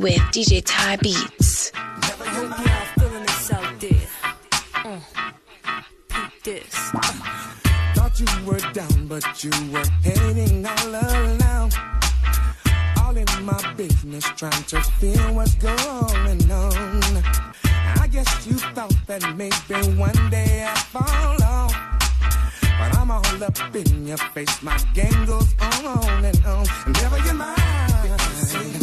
with DJ Ty Beats. Uh, thought you were down, but you were hating all around. All in my business, trying to feel what's going on. I guess you thought that maybe one day I'd fall off. But I'm all up in your face, my game goes on and on. Never mind.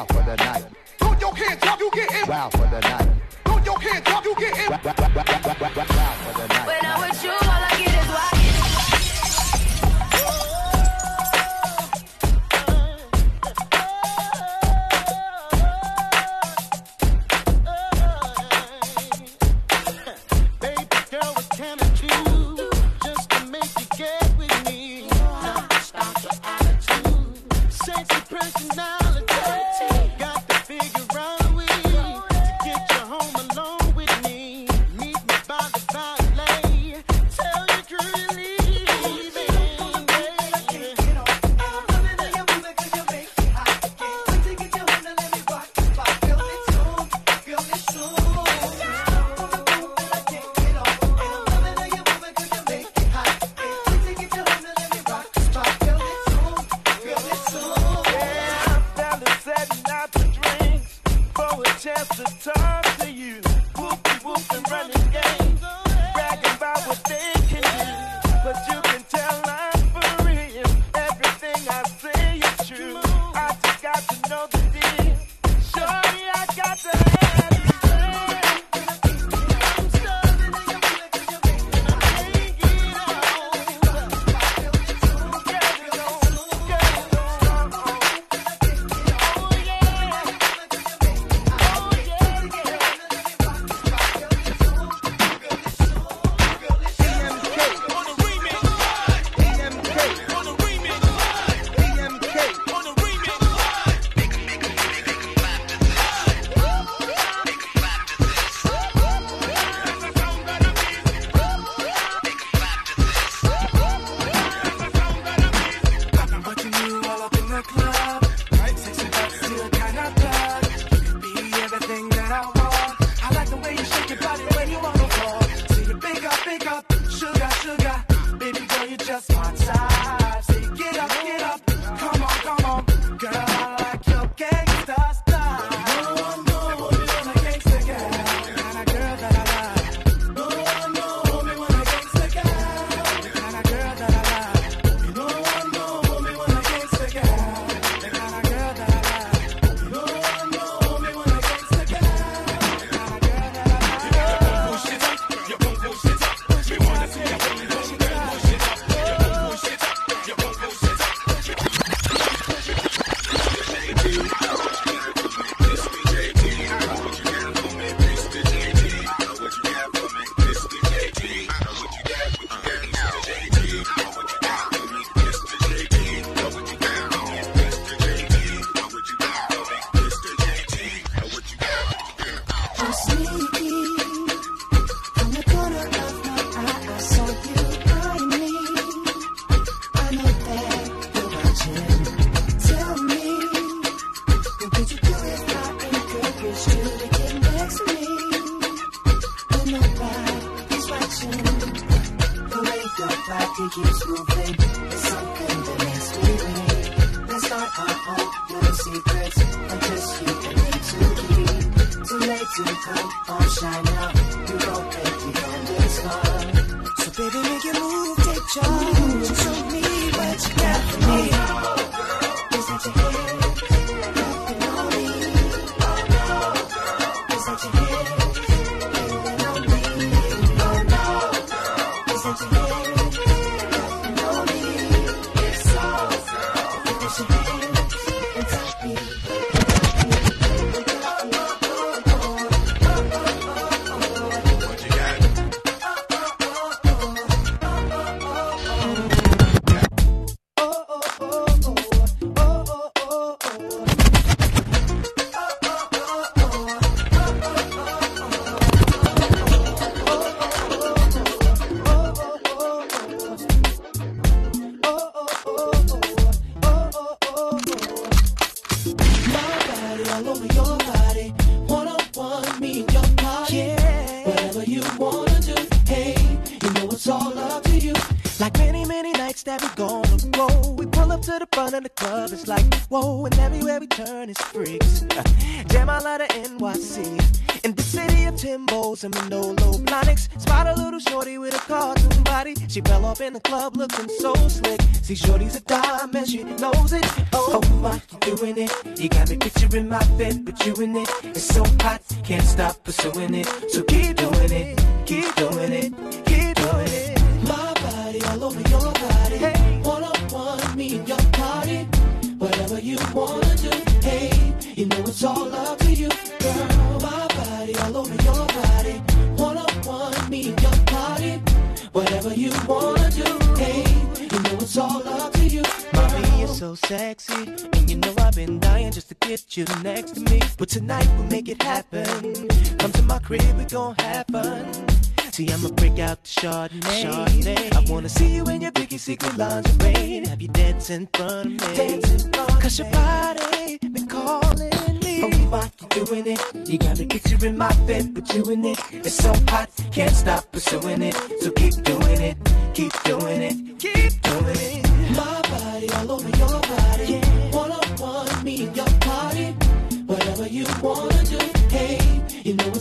Wow for the night. Put your hands up, you get it. Wow for the night. Put your hands up, you get it.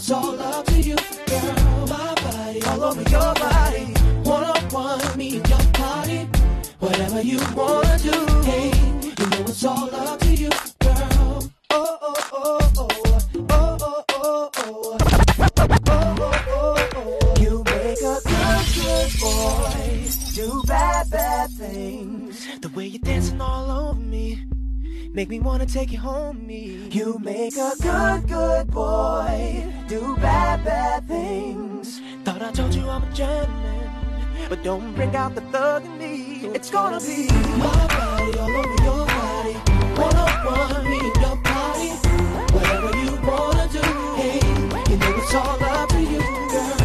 It's all up to you, girl. My body all over your body. One on one, me and your body. Whatever you wanna do, hey, you know it's all up to you. Make me wanna take you home, me. You make a good, good boy do bad, bad things. Thought I told you I'm a gentleman, but don't bring out the thug in me. It's gonna be my body all over your body. One on one, me your body. Whatever you wanna do, hey, you know it's all up to you, girl.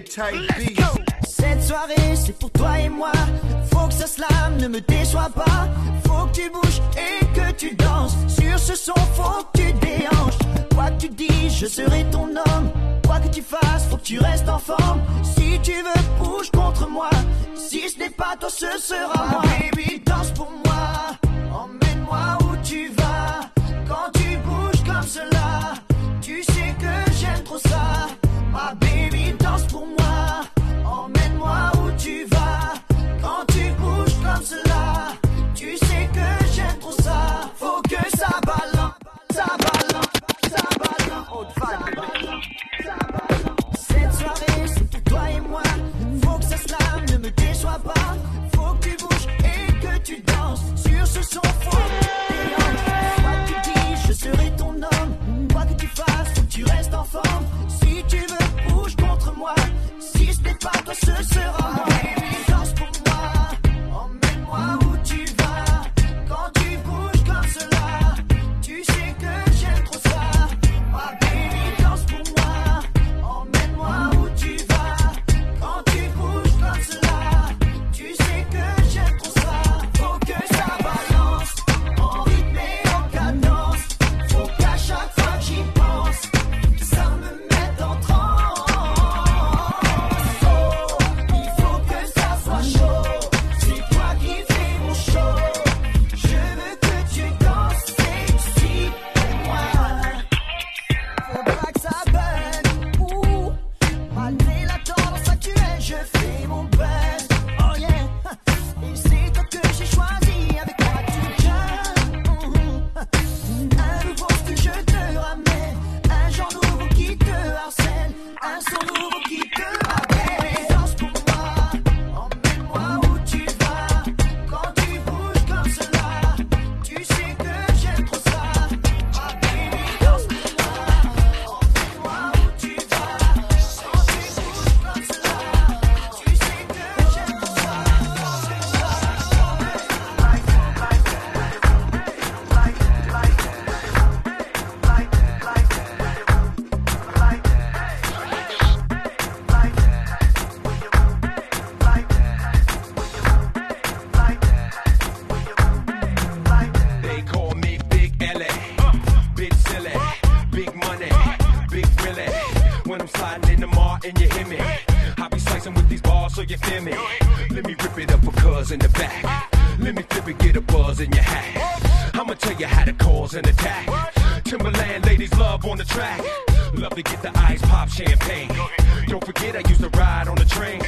Type. Cette soirée, c'est pour toi et moi. Faut que ça slame, ne me déçois pas. Faut que tu bouges et que tu danses. Sur ce son, faut que tu déhanches. Quoi que tu dis, je serai ton homme. Quoi que tu fasses, faut que tu restes en forme. Si tu veux, bouge contre moi. Si ce n'est pas toi, ce sera moi. Baby, danse pour moi. Emmène-moi où tu vas. Quand tu bouges comme cela, tu sais que j'aime trop ça. Ma balance, When I'm sliding in the mall and you hear me, I be slicing with these bars so you feel me. Let me rip it up for cuz in the back. Let me flip it, get a buzz in your hat. I'ma tell you how to cause an attack. Timberland ladies love on the track. Love to get the ice pop champagne. Don't forget I used to ride on the train.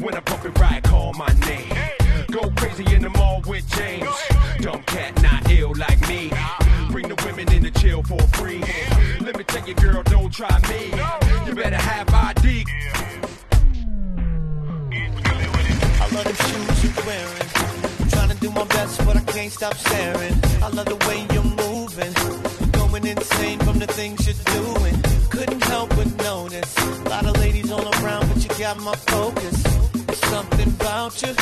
When I bump it right, call my name. Go crazy in the mall with James. Dumb cat, not ill like me. Bring the women in to chill for free. Let me tell you, girl, don't try me. You better have ID. I love them shoes you're wearing. I'm trying to do my best, but I can't stop staring. I love the way moving. Insane from the things you're doing. Couldn't help but notice. A lot of ladies all around, but you got my focus. Something about you,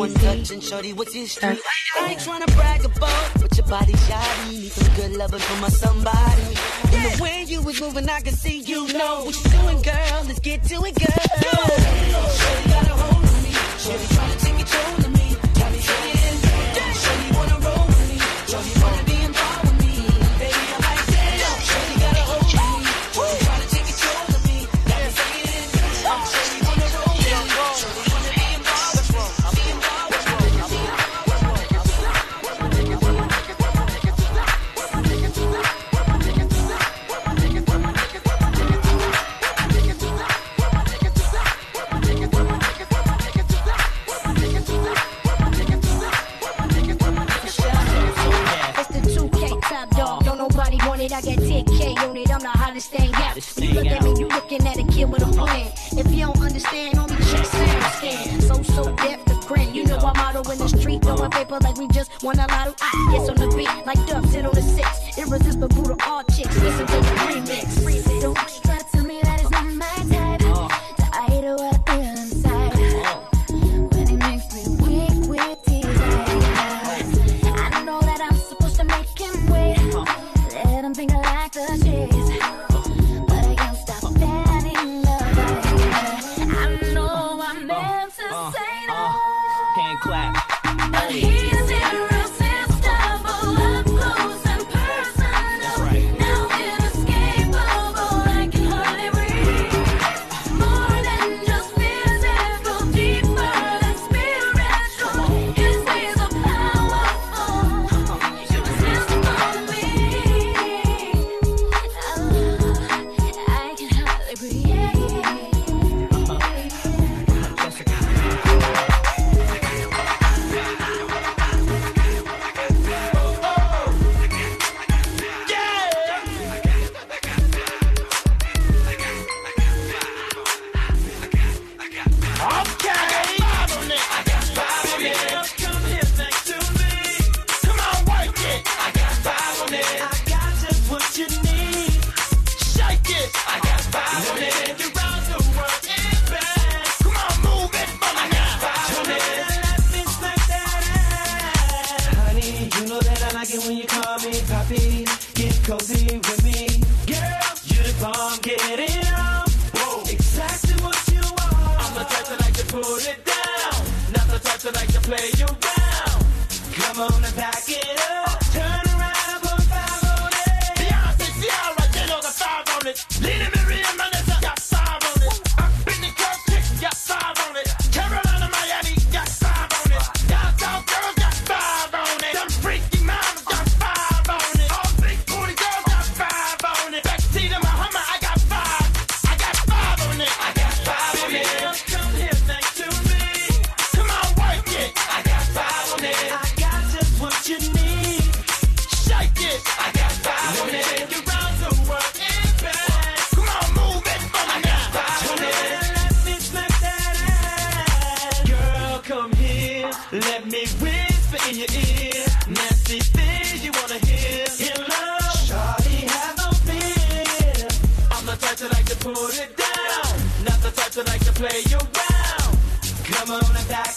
one touch and shorty, what's history? Uh, I ain't trying to brag about, but your body shoddy. Need some good loving from my somebody. Yeah. And the way you was moving, I could see you know what you're doing, girl. Let's get to it, girl. Yo, shorty got a hold on me. Shorty trying to take control clap. Let me whisper in your ear, nasty things you wanna hear. In love, Shawty, have no fear. I'm the type to like to put it down, not the type to like to play around. Come on and die.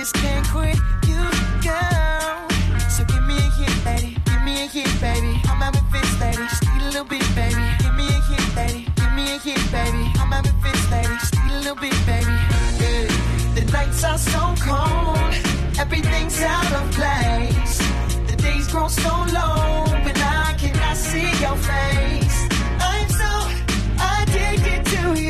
just can't quit you, girl. So give me a hit, baby. Give me a hit, baby. I'm out with this, lady. Just need a little bit, baby. Give me a hit, baby. Give me a hit, baby. I'm out with this, lady. Just need a little bit, baby. Yeah. The nights are so cold. Everything's out of place. The days grow so long, but I cannot see your face. I'm so addicted to you.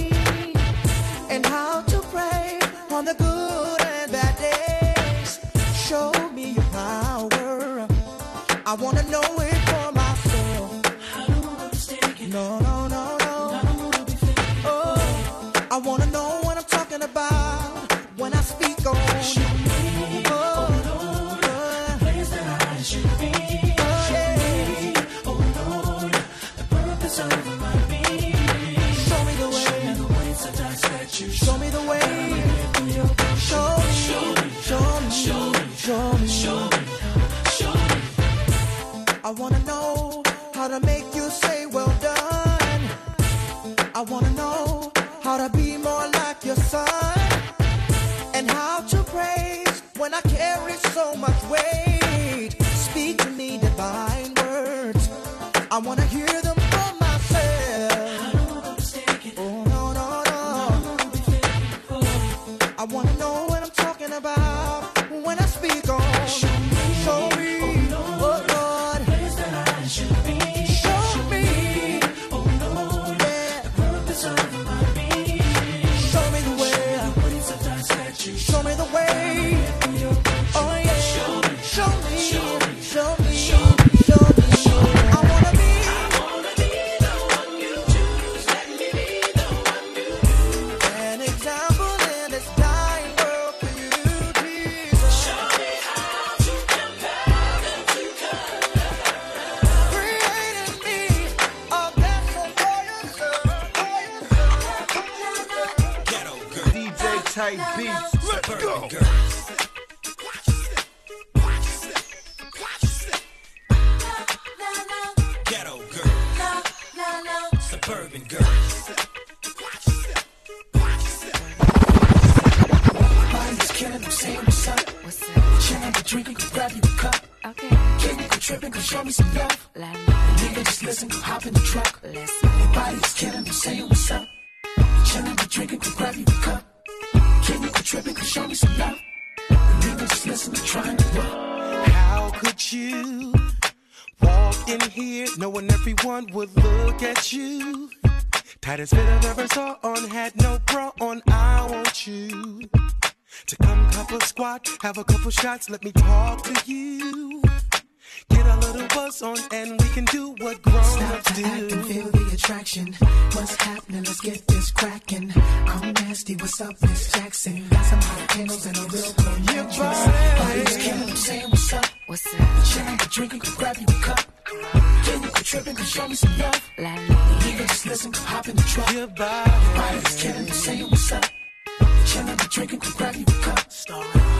Girl. Body's killing, I'm saying what's up. What's up? Chillin', be drinking, go grab you a cup. Okay. Kicking, go tripping, go show me some love. Nigga, just listen, go hop in the truck. Your body's killing, I'm saying what's up. Chillin', be drinking, go grab you a cup. Kicking, go tripping, go show me some love. Nigga, just listen, to trying to work. How could you walk in here knowing everyone would look at you? Tightest fit I've ever saw on, had no bra on. I want you to come couple squat, have a couple shots, let me talk to you. Get a little buzz on, and we can do what grown Stop ups to act and feel the attraction. What's happening? Let's get this cracking. I'm nasty. What's up, Miss Jackson? Got some hot candles and a real cool mattress. Body's killing. I'm saying what's up. What's up? Chillin', be drinking, go grab you a cup. Getting, go tripping, go show me some love. Nigga, just listen, go hop in the truck. Your body's killing. I'm saying what's up. Chillin', be drinking, go grab you a cup.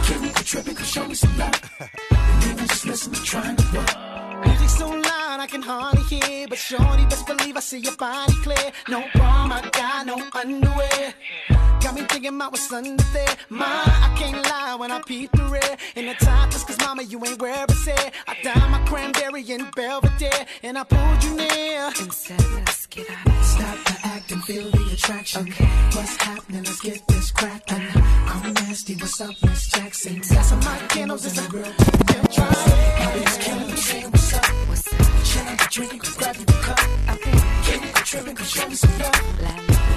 Getting, go tripping, go show me some love. Nigga, just listen, to trying to work. Music so loud I can hardly hear, but shorty, best believe I see your body clear. No bra, my guy, no underwear. Got me thinking about what's under there. Ma, I can't lie when I peep through it. In the top, just cause mama, you ain't where I said. I dyed my cranberry in Belvedere, and I pulled you near. And said, let's get out of Stop the act and feel the attraction. Okay. What's happening? Let's get this cracking. I'm nasty. What's up, Miss Jackson? Got some hot candles it's a real cool Body's killing. I'm saying what's up. Chillin', drinking, go grab you cup. Okay. Getting, go tripping, show me some love.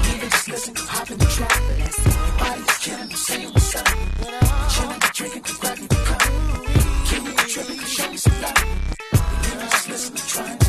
Nigga, just listen, hop in the truck. Body's killing. I'm what's up. Chillin', drinking, go grab you a cup. Getting, go tripping, show me some love. Nigga, just listen, to trying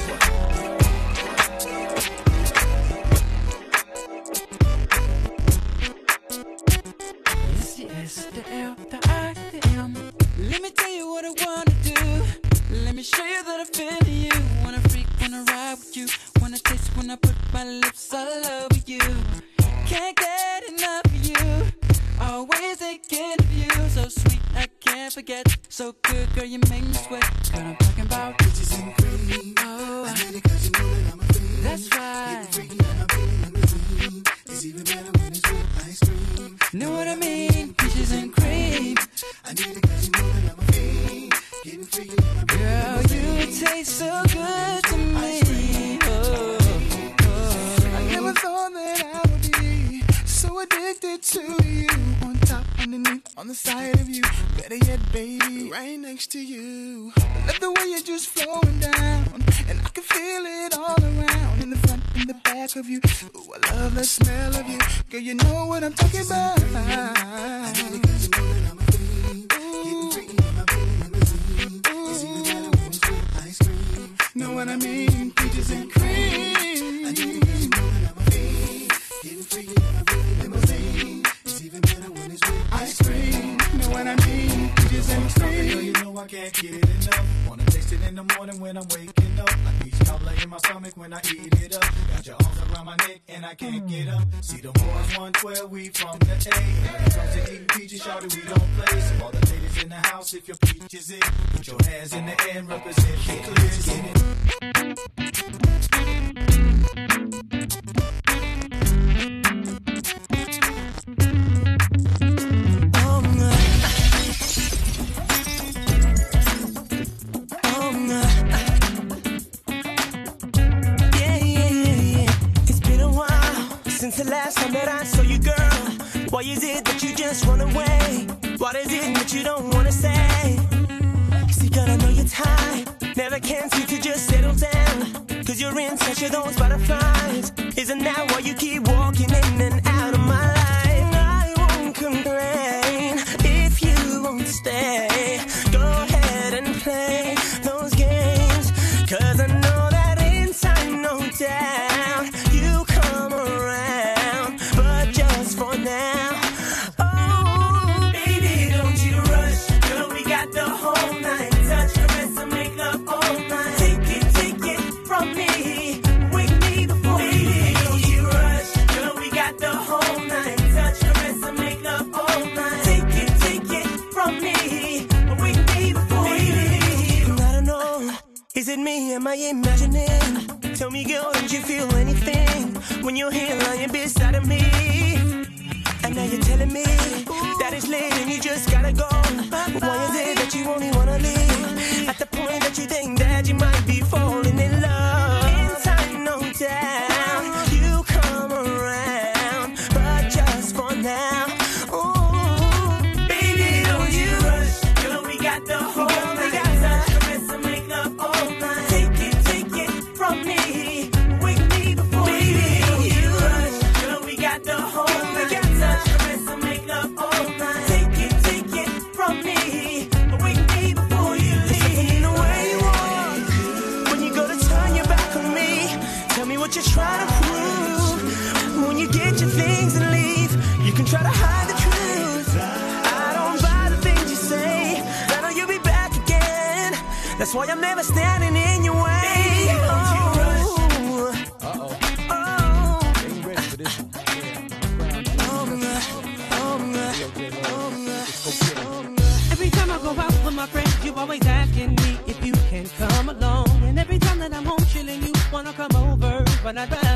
I you, girl. Why is it that you just run away? What is it that you don't wanna say? See, girl, I know you're tired. Never can seem to just settle down. Cause you're in touch with those butterflies. Isn't that why you keep walking in and out of my life? I won't complain if you won't stay. me, am I imagining? Tell me, girl, did you feel anything when you're here lying beside of me? And now you're telling me that it's late and you just gotta go. Why is it that you only wanna leave at the point that you think that you might be falling in love? That's why I'm never standing in your way. Baby, you oh. Uh-oh. Every time I go out with my friends, you always asking me if you can come along. And every time that I'm home chilling, you wanna come over, but I drive.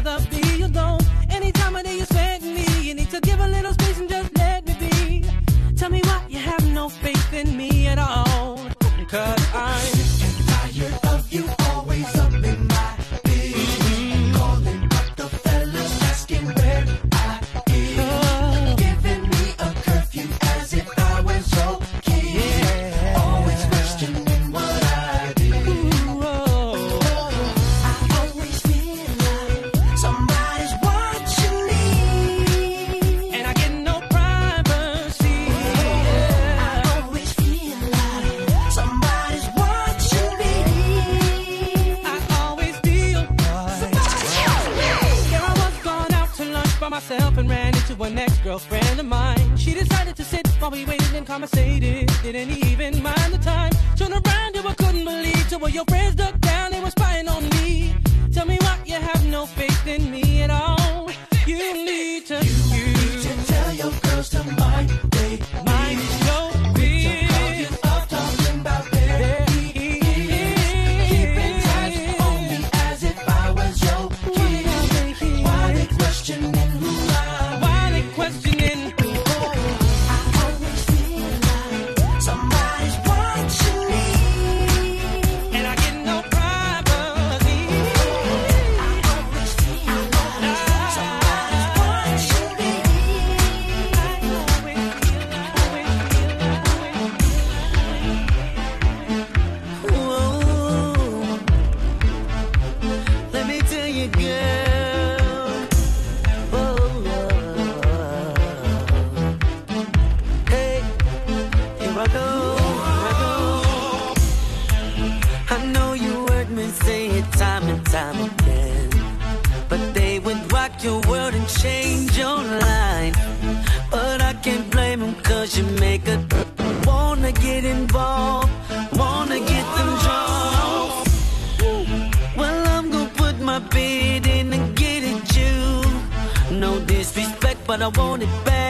but I want it back.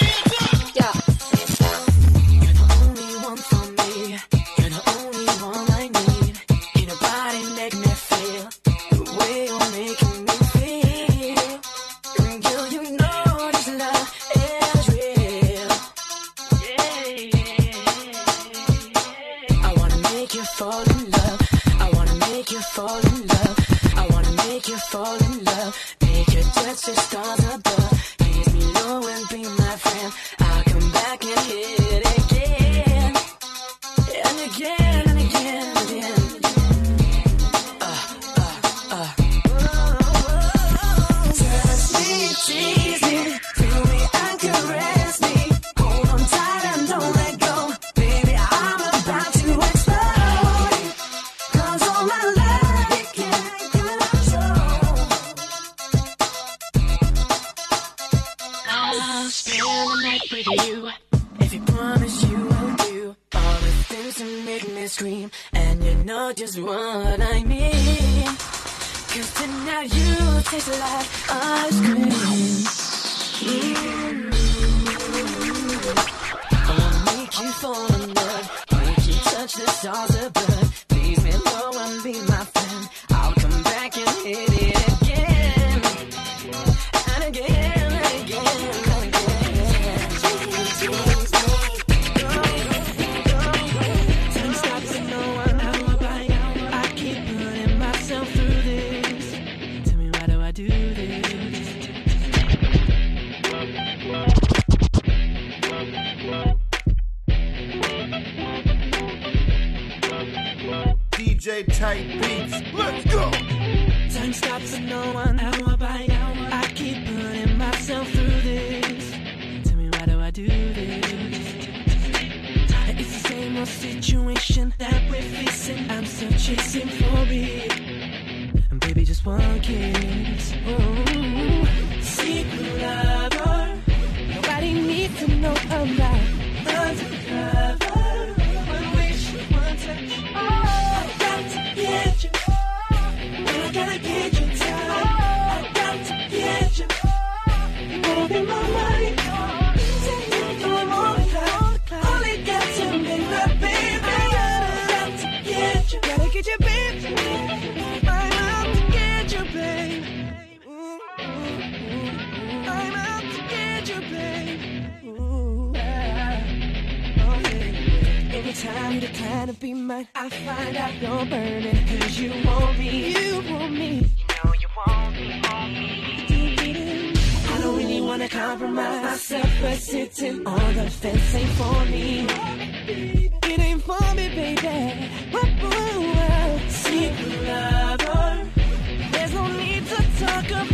Freak! personal situation that we're facing. I'm still chasing for it. And baby, just one kiss. Ooh. Secret lover. Nobody needs to know about. time to try to be mine. I find out you're burning cause you want me. You want me. You know you want me. I don't really wanna compromise myself, but sitting on the fence ain't for me. It ain't for me, baby. But boo, secret lover. There's no need to talk about.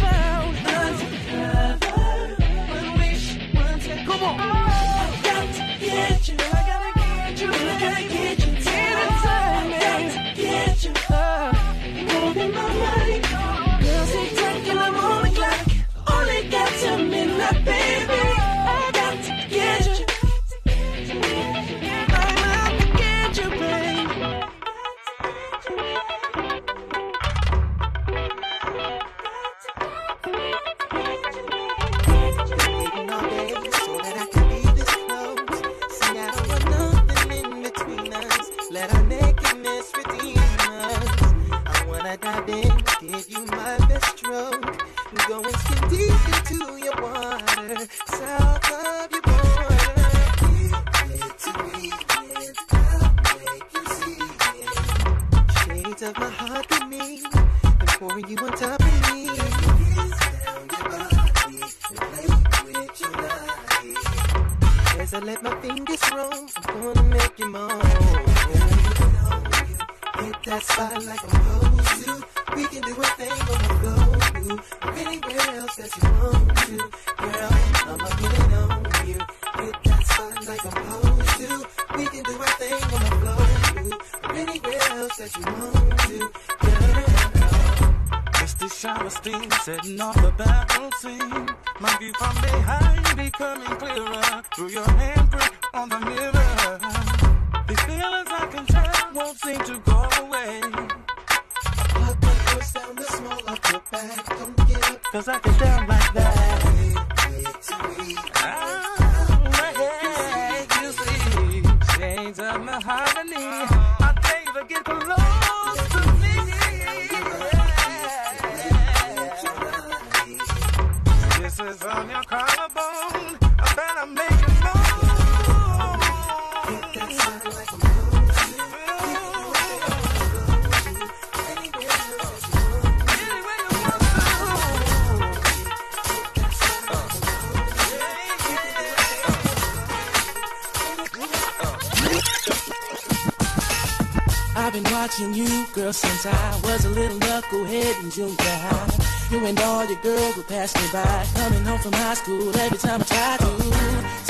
girl since I was a little knucklehead in junior high. You and all your girls would pass me by. Coming home from high school every time I tried to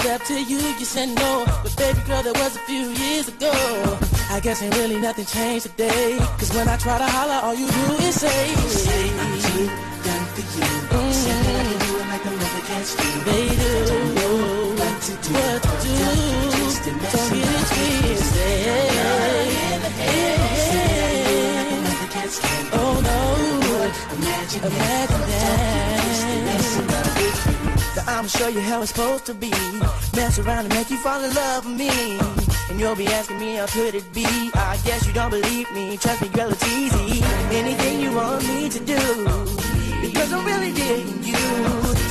step to you, you said no. But baby girl, that was a few years ago. I guess ain't really nothing changed today. Cause when I try to holler, all you do is say, I'm too done for you. Mm-hmm. Said I can do it like the mother can't do. They do. Don't know what to do. What to do. Just don't get it I'ma show you how it's supposed to be. Mess around and make you fall in love with me. And you'll be asking me how could it be? I guess you don't believe me. Trust me, girl, it's easy. Anything you want me to do. Because I'm really digging you.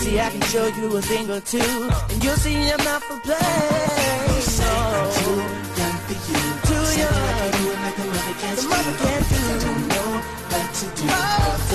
See, I can show you a thing or two. And you'll see I'm not for play. Too young for you. Too young. The mother can't do. I don't know what to do.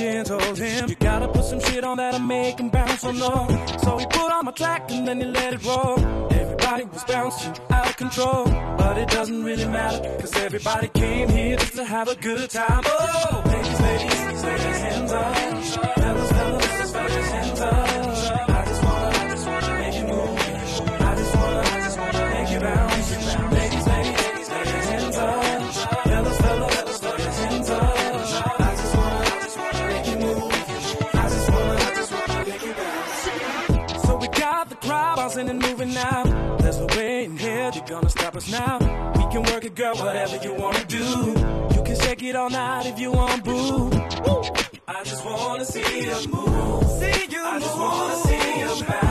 and told him, You gotta put some shit on that'll make him bounce. Oh no. So he put on my track and then he let it roll. Everybody was bouncing out of control. But it doesn't really matter, cause everybody came here just to have a good time. Oh, ladies, ladies, ladies, hands up. You're gonna stop us now. We can work it, girl, whatever you wanna do. You can shake it all night if you want, boo. I just wanna see you move. See you I just wanna see you bounce.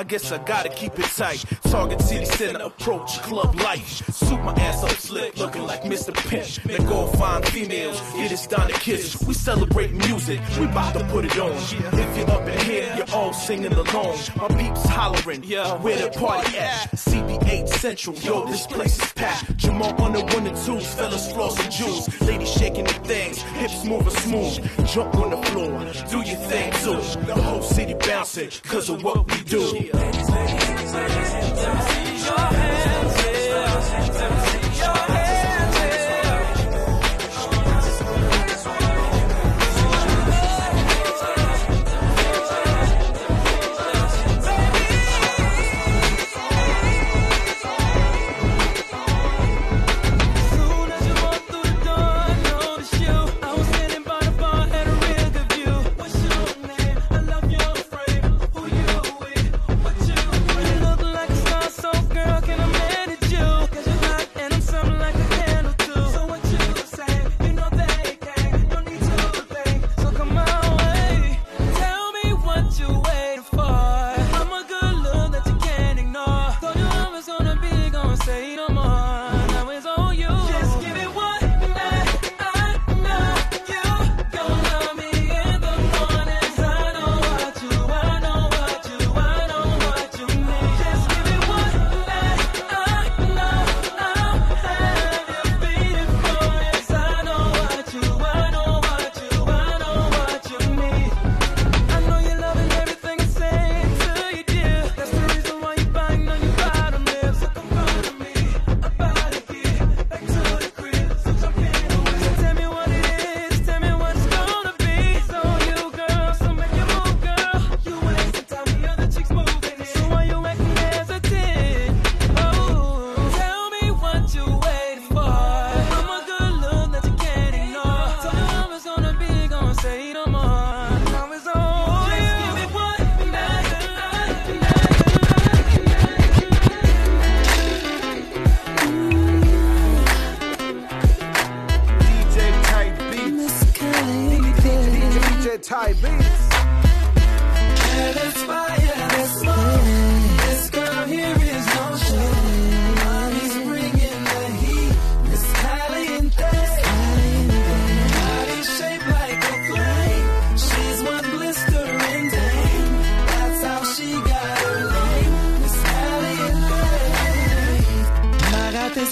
I guess I gotta keep it tight. Target City Center approach, club life. Suit my ass up slick, looking like Mr. Pimp. Then go find females, get it down to kiss. We celebrate music, we bout to put it on. If you're up in here, you're all singing along. My peeps hollering, yeah, where the party at? CB8 Central, yo, this place is packed. Jamal on the one and twos, fellas flossing jewels. Ladies shaking their things, hips moving smooth. Jump on the floor, do your thing too. The whole city bouncing, cause of what we do. Soon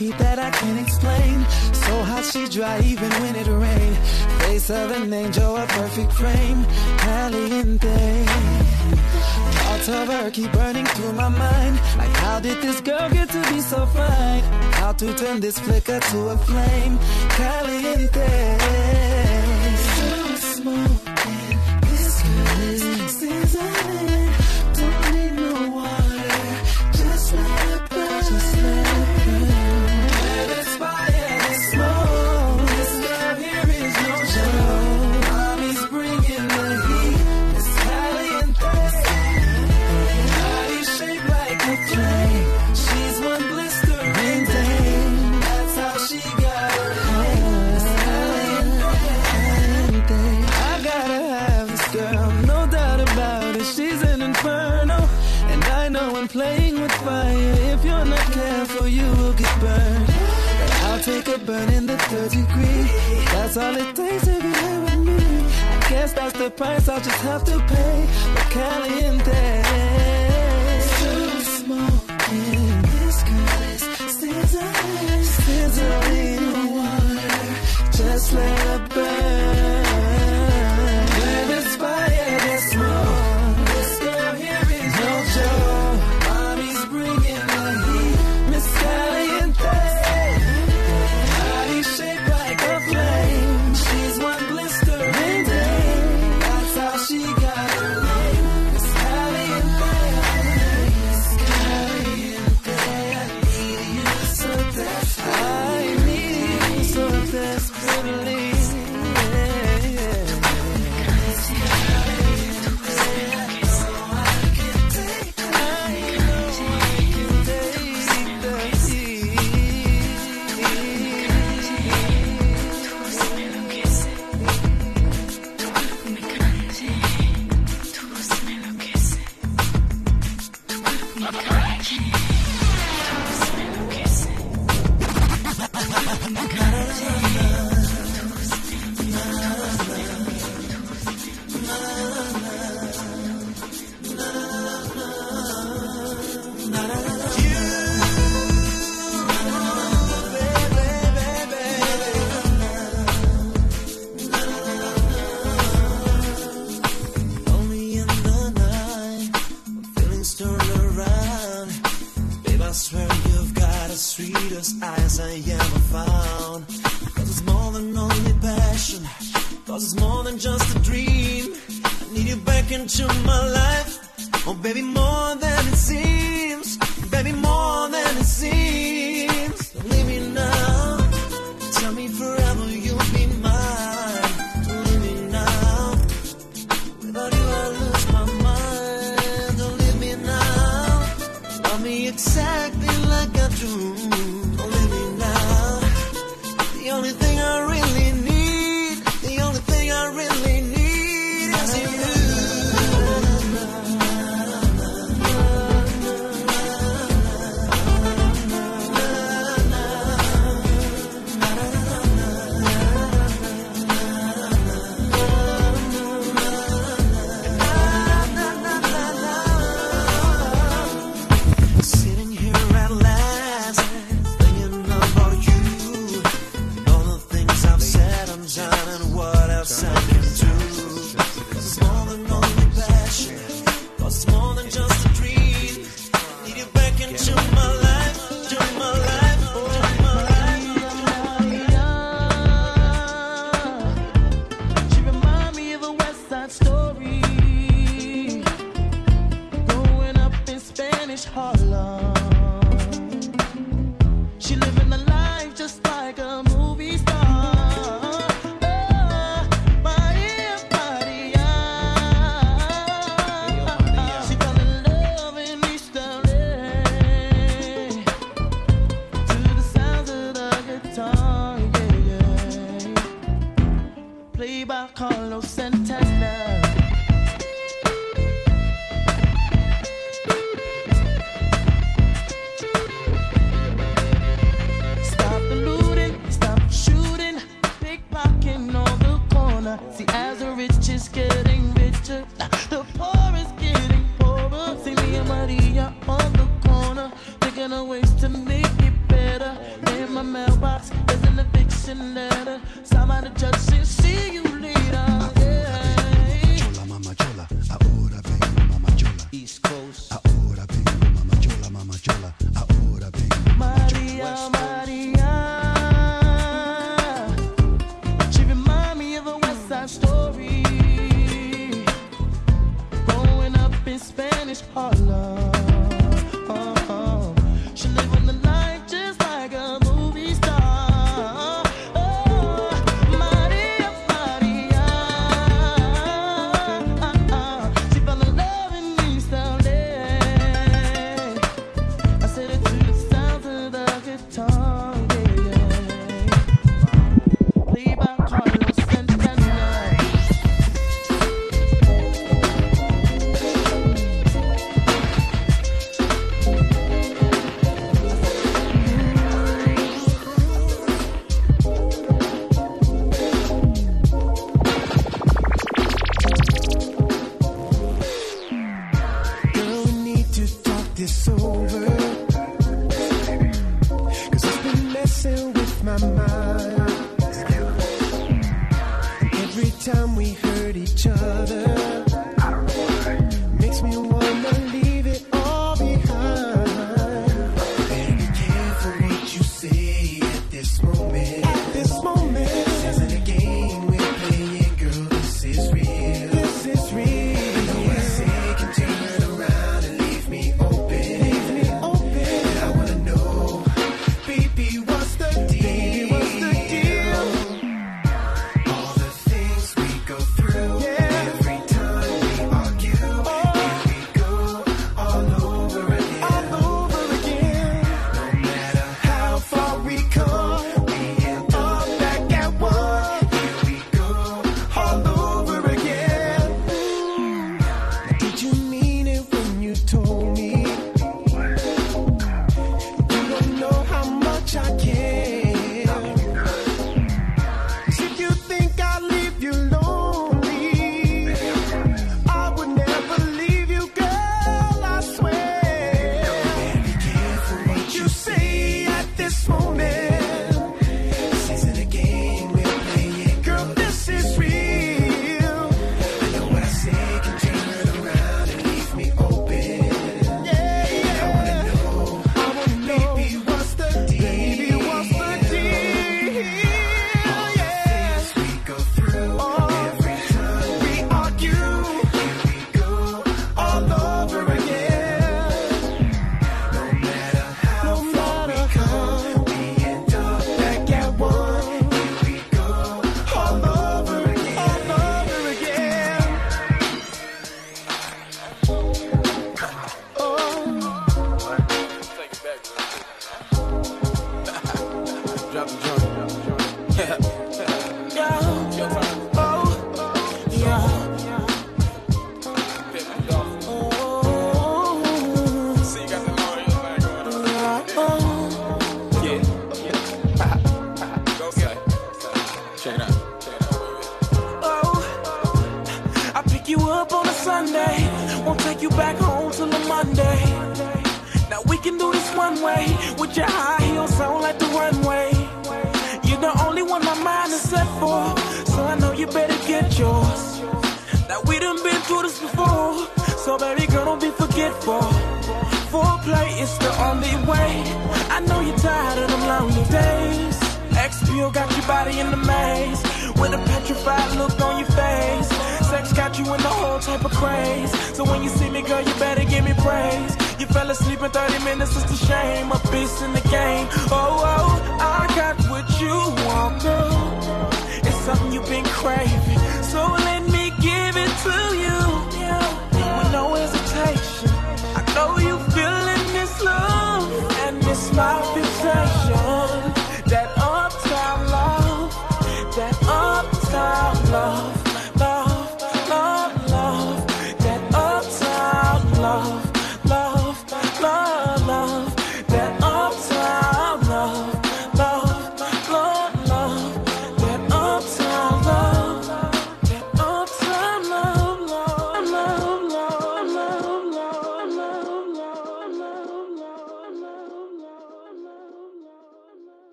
heat that I can't explain. So hot she dry even when it rain. Face of an angel, a perfect frame. Caliente. Thoughts of her keep burning through my mind. Like how did this girl get to be so fine? How to turn this flicker to a flame? Caliente. That's all it takes to be here with me. I guess that's the price I'll just have to pay. But caliente. Smoking. This water. Just let it burn.